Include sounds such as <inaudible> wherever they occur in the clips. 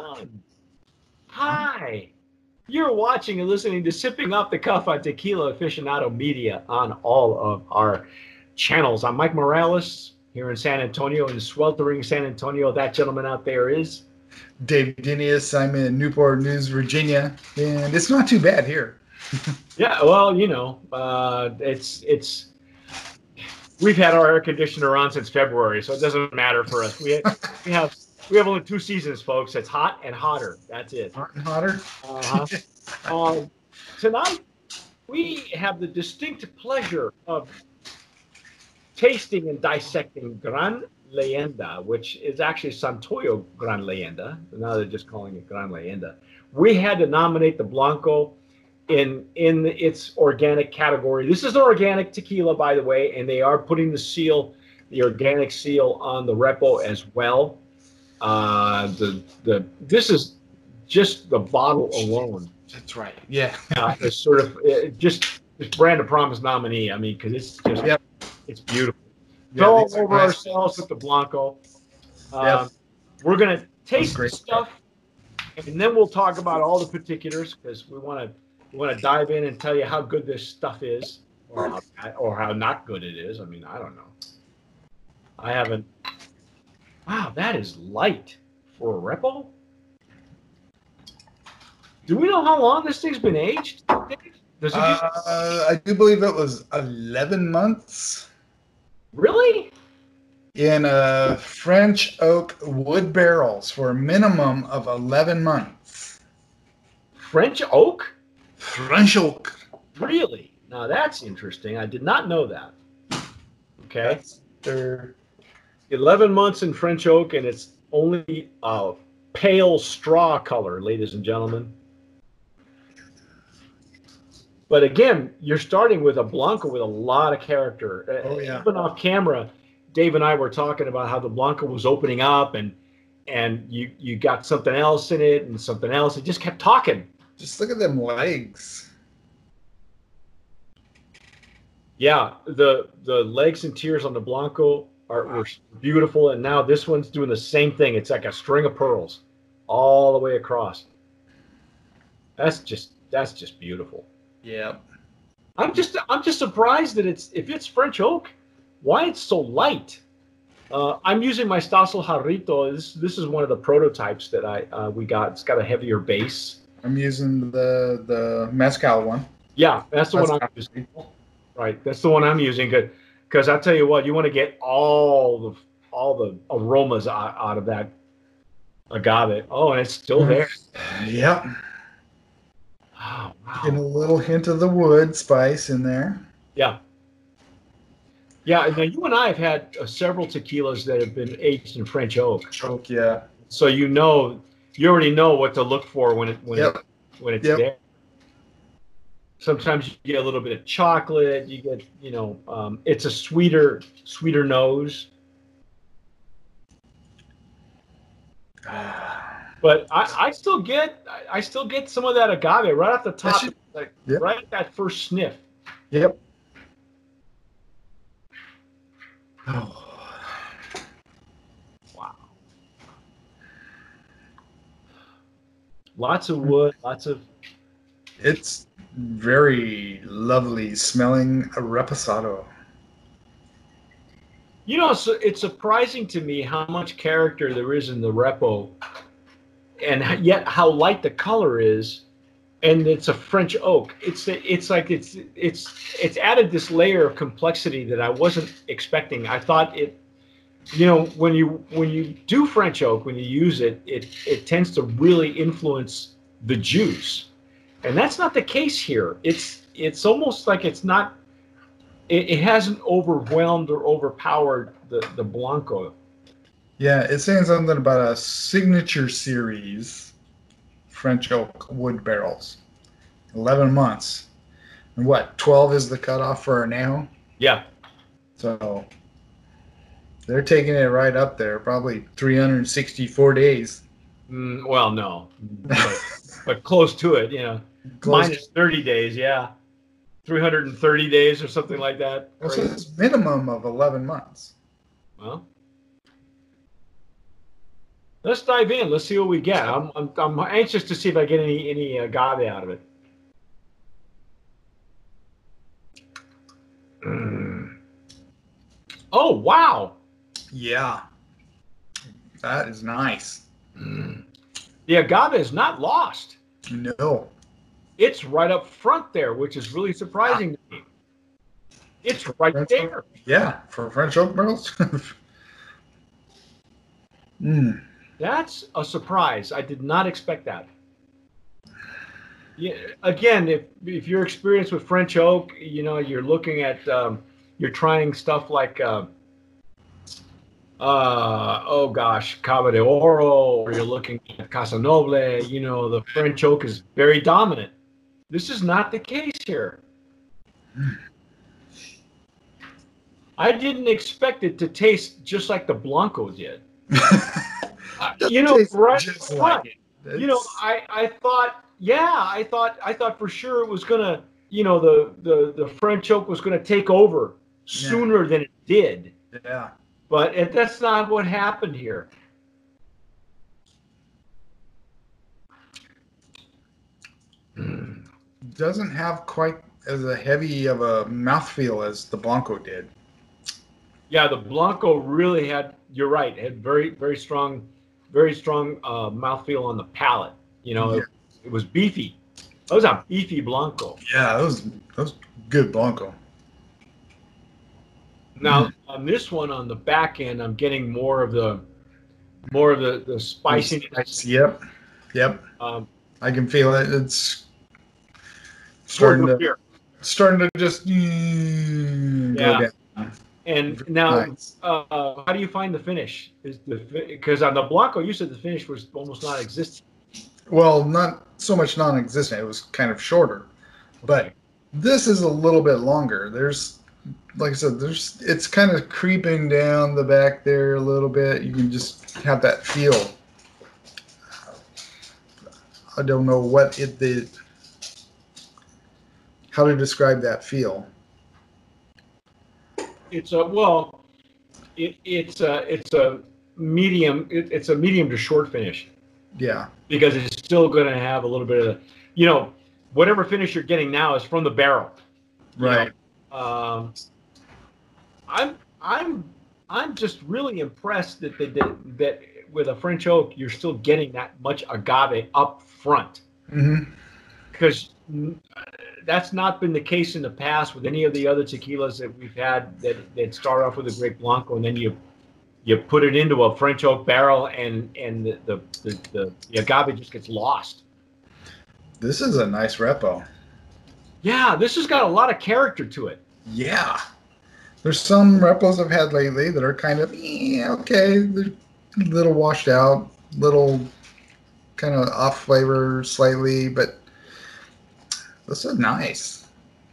son. Hi. You're watching and listening to Sipping Off the Cuff on Tequila Aficionado Media on all of our channels. I'm Mike Morales here in San Antonio, in sweltering San Antonio. That gentleman out there is Dave Dinius. I'm in Newport News, Virginia, and it's not too bad here. <laughs> yeah, well, you know, uh, it's it's we've had our air conditioner on since February, so it doesn't matter for us. We we have we have only two seasons, folks. It's hot and hotter. That's it. Hot and hotter. Uh-huh. uh, tonight we have the distinct pleasure of tasting and dissecting Gran Leyenda, which is actually Santoyo Gran Leyenda. Now they're just calling it Gran Leyenda. We had to nominate the Blanco in in its organic category. This is an organic tequila, by the way, and they are putting the seal, the organic seal, on the repo as well. Uh, the the this is just the bottle alone. That's right. Yeah. uh, it's sort of it just it's brand of promise nominee. I mean, because it's just Yep. it's beautiful. Yeah, these over nice. ourselves with the Blanco. Um, Yep. We're gonna taste the great. stuff, and then we'll talk about all the particulars because we want to we want to dive in and tell you how good this stuff is, or how or how not good it is. I mean, I don't know. I haven't. Wow, that is light for a repo. Do we know how long this thing's been aged? Does it Uh, I do believe it was 11 months really? in uh, French oak wood barrels for a minimum of 11 months. French oak? French oak. Really? Now that's interesting. I did not know that. Okay. That's their 11 months in French oak, and it's only a pale straw color, ladies and gentlemen. But again, you're starting with a Blanco with a lot of character. Uh, Oh, yeah. Even off camera, Dave and I were talking about how the Blanco was opening up, and and you you got something else in it, and something else. It just kept talking. Just look at them legs. Yeah, the the legs and tears on the Blanco are were beautiful, and now this one's doing the same thing. It's like a string of pearls, all the way across. That's just that's just beautiful. Yeah. I'm just I'm just surprised that it's if it's French oak, why it's so light. Uh, I'm using my Stossel Jarrito. This this is one of the prototypes that I uh, we got. It's got a heavier base. I'm using the the mezcal one. Yeah, that's the one I'm using. Right, that's the one I'm using. Because I tell you what, you want to get all the all the aromas out, out of that agave. Oh, and it's still there. Yep. Oh, wow. a little hint of the wood spice in there. Yeah. Yeah, now you and I have had uh, several tequilas that have been aged in French oak, Choke, yeah. so you know, you already know what to look for when it when Yep. it, when it's Yep. there. Sometimes you get a little bit of chocolate. You get, you know, um, it's a sweeter, sweeter nose. <sighs> But I, I still get, I, still get some of that agave right off the top, should- like Yep. right at that first sniff. Yep. Oh. <sighs> Wow. Lots of wood, lots of It's very lovely smelling reposado. You know, so it's surprising to me how much character there is in the repo, and yet how light the color is, and it's a French oak. It's it's like it's it's it's added this layer of complexity that I wasn't expecting. I thought it, you know, when you when you do French oak, when you use it, it it tends to really influence the juice, and that's not the case here. It's it's almost like it's not it, it hasn't overwhelmed or overpowered the, the Blanco. Yeah, it's saying something about a signature series French oak wood barrels. 11 months. And what, 12 is the cutoff for Anejo? Yeah. So they're taking it right up there, probably 364 days. Mm, well, no, but, but close to it. You know, Close minus thirty days. Yeah, three hundred and thirty days or something like that. Well, so it's minimum of 11 months. Well, Let's dive in. Let's see what we get. I'm, I'm, I'm anxious to see if I get any any agave out of it. Mm. <clears throat> Oh wow! Yeah. That is nice. Mm. The agave is not lost. No. It's right up front there, which is really surprising to me. It's right French there. oak? Yeah, for French oak barrels. <laughs> mm. That's a surprise. I did not expect that. Yeah, again, if if you're experienced with French oak, you know you're looking at um, you're trying stuff like uh, uh, oh gosh, Cava de Oro, or you're looking at Casa Noble. You know the French oak is very dominant. This is not the case here. I didn't expect it to taste just like the Blanco did. <laughs> Uh, you know, right? like you know, I, I thought, yeah, I thought, I thought for sure it was gonna, you know, the the the French oak was gonna take over sooner than it did, yeah. but it, that's not what happened here. Doesn't have quite as a heavy of a mouthfeel as the Blanco did. Yeah, the Blanco really had. You're right. Had very very strong, very strong uh, mouthfeel on the palate. You know, Yeah. it, it was beefy. That was a beefy Blanco. Yeah, that was that was good Blanco. Now on this one on the back end, I'm getting more of the more of the the spiciness. Yep. Yep. Um, I can feel it. It's starting to starting to just mm, Yeah. go down. And now, Nice. uh, how do you find the finish? Is the because on the Blanco you said the finish was almost non-existent. Well, not so much non-existent. It was kind of shorter, but this is a little bit longer. There's, like I said, there's it's kind of creeping down the back there a little bit. You can just have that feel. I don't know what it the how to describe that feel. It's a well, it, it's a it's a medium. It, it's a medium to short finish Yeah, because it's still going to have a little bit of, you know, whatever finish you're getting now is from the barrel. know. right. Um, I'm I'm I'm just really impressed that they did that with a French oak you're still getting that much agave up front Mm-hmm. because that's not been the case in the past with any of the other tequilas that we've had that that start off with a great blanco and then you you put it into a French oak barrel and and the the, the, the, the agave just gets lost. This is a nice repo. Yeah, this has got a lot of character to it. Yeah. There's some repos I've had lately that are kind of eh, okay, they're a little washed out, little kind of off flavor slightly, but this is nice.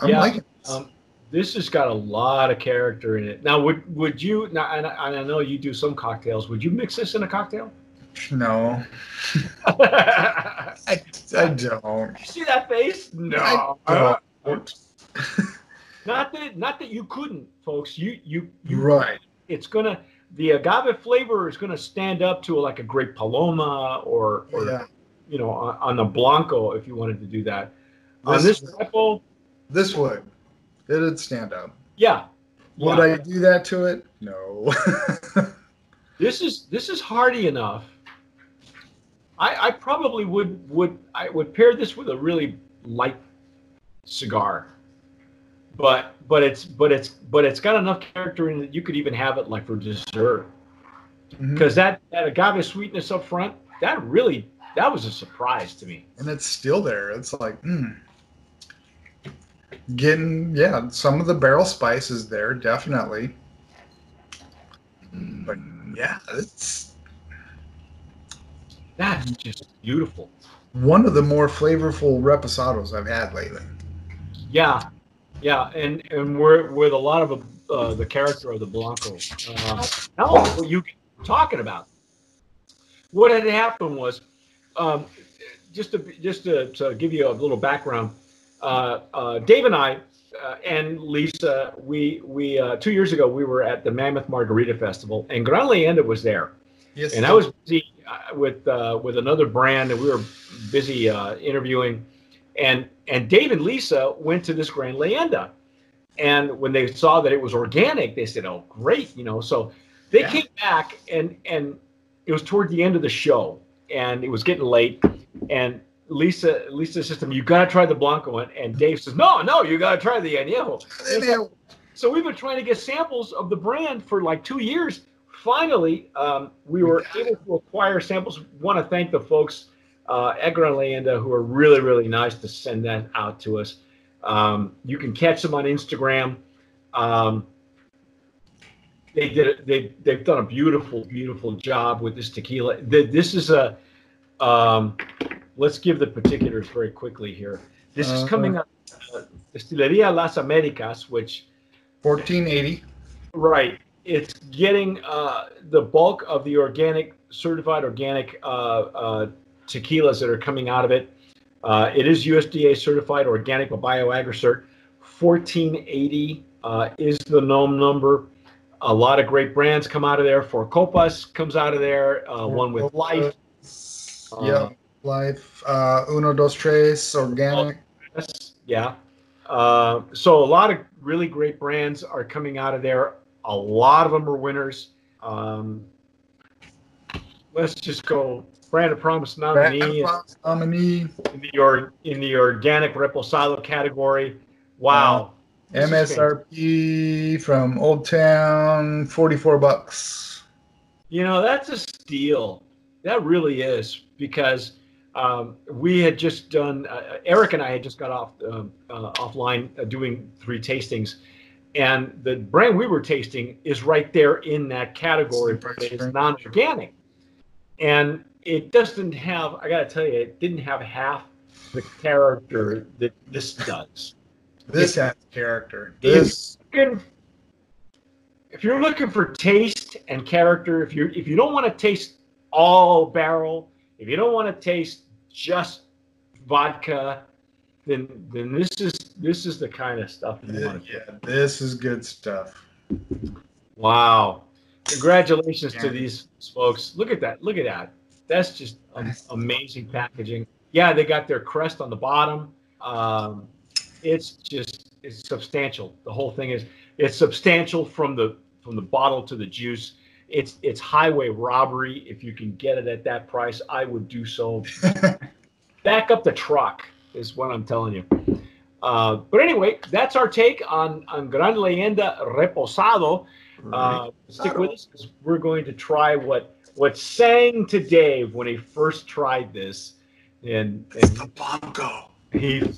I'm Yeah, liking this. Um, this has got a lot of character in it. Now, would would you? Now, and I, and I know you do some cocktails. Would you mix this in a cocktail? no, <laughs> I, I don't. You see that face? No. I don't. Not that not that you couldn't, folks. You you, you Right. It's gonna the agave flavor is gonna stand up to like a great paloma or or Yeah. you know on, on the blanco if you wanted to do that. On This, this apple, this would. It'd stand up. yeah. Would yeah. I do that to it? No. <laughs> this is this is hearty enough. I, I probably would would I would pair this with a really light cigar, but but it's but it's but it's got enough character in it. You could even have it like for dessert Mhm. because that that agave sweetness up front that really that was a surprise to me. and it's still there. It's like, mm. Getting yeah, some of the barrel spice is there definitely, but yeah, it's That's just beautiful. one of the more flavorful reposados I've had lately. Yeah, yeah, and and we're with a lot of uh, the character of the Blanco. Uh, what you talking about? What had happened was, um, just to just to, to give you a little background, Dave and I uh, and Lisa, we we uh, two years ago we were at the Mammoth Margarita Festival, and Gran Leyenda was there, Yes. and I was busy uh, with uh, with another brand, and we were busy uh, interviewing, and and Dave and Lisa went to this Gran Leyenda, and when they saw that it was organic, they said, "Oh, great!" You know, so they Yeah. came back, and and it was toward the end of the show, and it was getting late, and Lisa Lisa says to me, "You got to try the Blanco," one." and Dave says, "No, no, you got to try the Añejo." So we've been trying to get samples of the brand for like two years. Finally, um, we were able to acquire samples. Want to thank the folks uh, at Gran Leyenda who are really, really nice to send that out to us. Um, you can catch them on Instagram. Um, they did it. They they've done a beautiful, beautiful job with this tequila. This is a. Um, let's give the particulars very quickly here. This is Uh, coming up. Uh, Destilería Las Americas, which 1480. Right. It's getting uh, the bulk of the organic, certified organic uh, uh, tequilas that are coming out of it. Uh, it is USDA certified organic BioAgricert. 1480 uh, is the NOM number. A lot of great brands come out of there. 4 Copas comes out of there. Uh, one with Life. Yeah, life. Uh, uno, dos, tres, organic. Yes, yeah. Uh, so a lot of really great brands are coming out of there. A lot of them are winners. Um, let's just go. Brand of Promise nominee Brand nominee. in the or, in the organic reposado category. Wow. Is MSRP from Old Town, 44 bucks. You know, that's a steal. That really is because um, we had just done. Uh, Eric and I had just got off um uh, offline uh, doing three tastings, and the brand we were tasting is right there in that category. But It's non-organic, and it doesn't have. I got to tell you, it didn't have half the character that this does. This has character. This looking- if you're looking for taste and character, if you if you don't want to taste all barrel, if you don't want to taste just vodka, then then this is this is the kind of stuff you want to. yeah, this is good stuff. Wow! Congratulations to these folks. Look at that! Look at that! That's just am- amazing packaging. Yeah, they got their crest on the bottom. Um, it's just it's substantial. The whole thing is it's substantial from the from the bottle to the juice. It's it's highway robbery. If you can get it at that price, I would do so. <laughs> Back up the truck is what I'm telling you. Uh, but anyway, that's our take on on Gran Leyenda Reposado. Uh, stick with us 'cause we're going to try what what sang to Dave when he first tried this, and, it's the and Blanco. he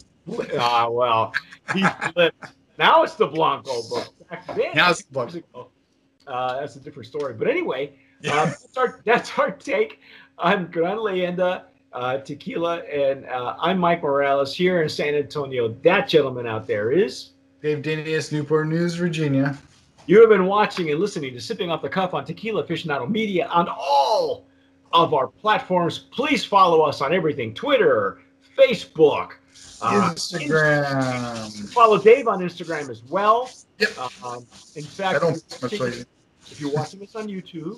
ah well he flipped. Now it's the Blanco, but back then Now it's the Blanco. Uh, that's a different story. But anyway, uh, that's our that's our take on Gran Leyenda uh, tequila, and uh, I'm Mike Morales here in San Antonio. That gentleman out there is. Dave Dinius, Newport News, Virginia. You have been watching and listening to Sipping Off the Cuff on Tequila Aficionado Media on all of our platforms. Please follow us on everything Twitter, Facebook, uh, Instagram. Follow Dave on Instagram as well. Yep. Um, in I fact, don't if much you're, if you're watching this on YouTube,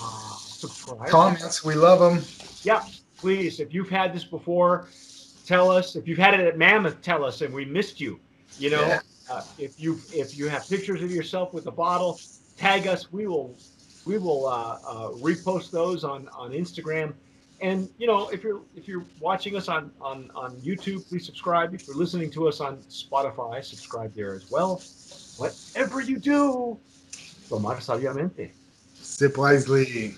uh, subscribe. Comments, we love them. Yeah, please. If you've had this before, tell us. If you've had it at Mammoth, tell us, and we missed you. You know, Yeah. uh, if you if you have pictures of yourself with a bottle, tag us. We will we will uh, uh, repost those on on Instagram. And you know, if you're if you're watching us on on on YouTube, please subscribe. If you're listening to us on Spotify, subscribe there as well. Whatever you do, tomar sabiamente. Sip wisely.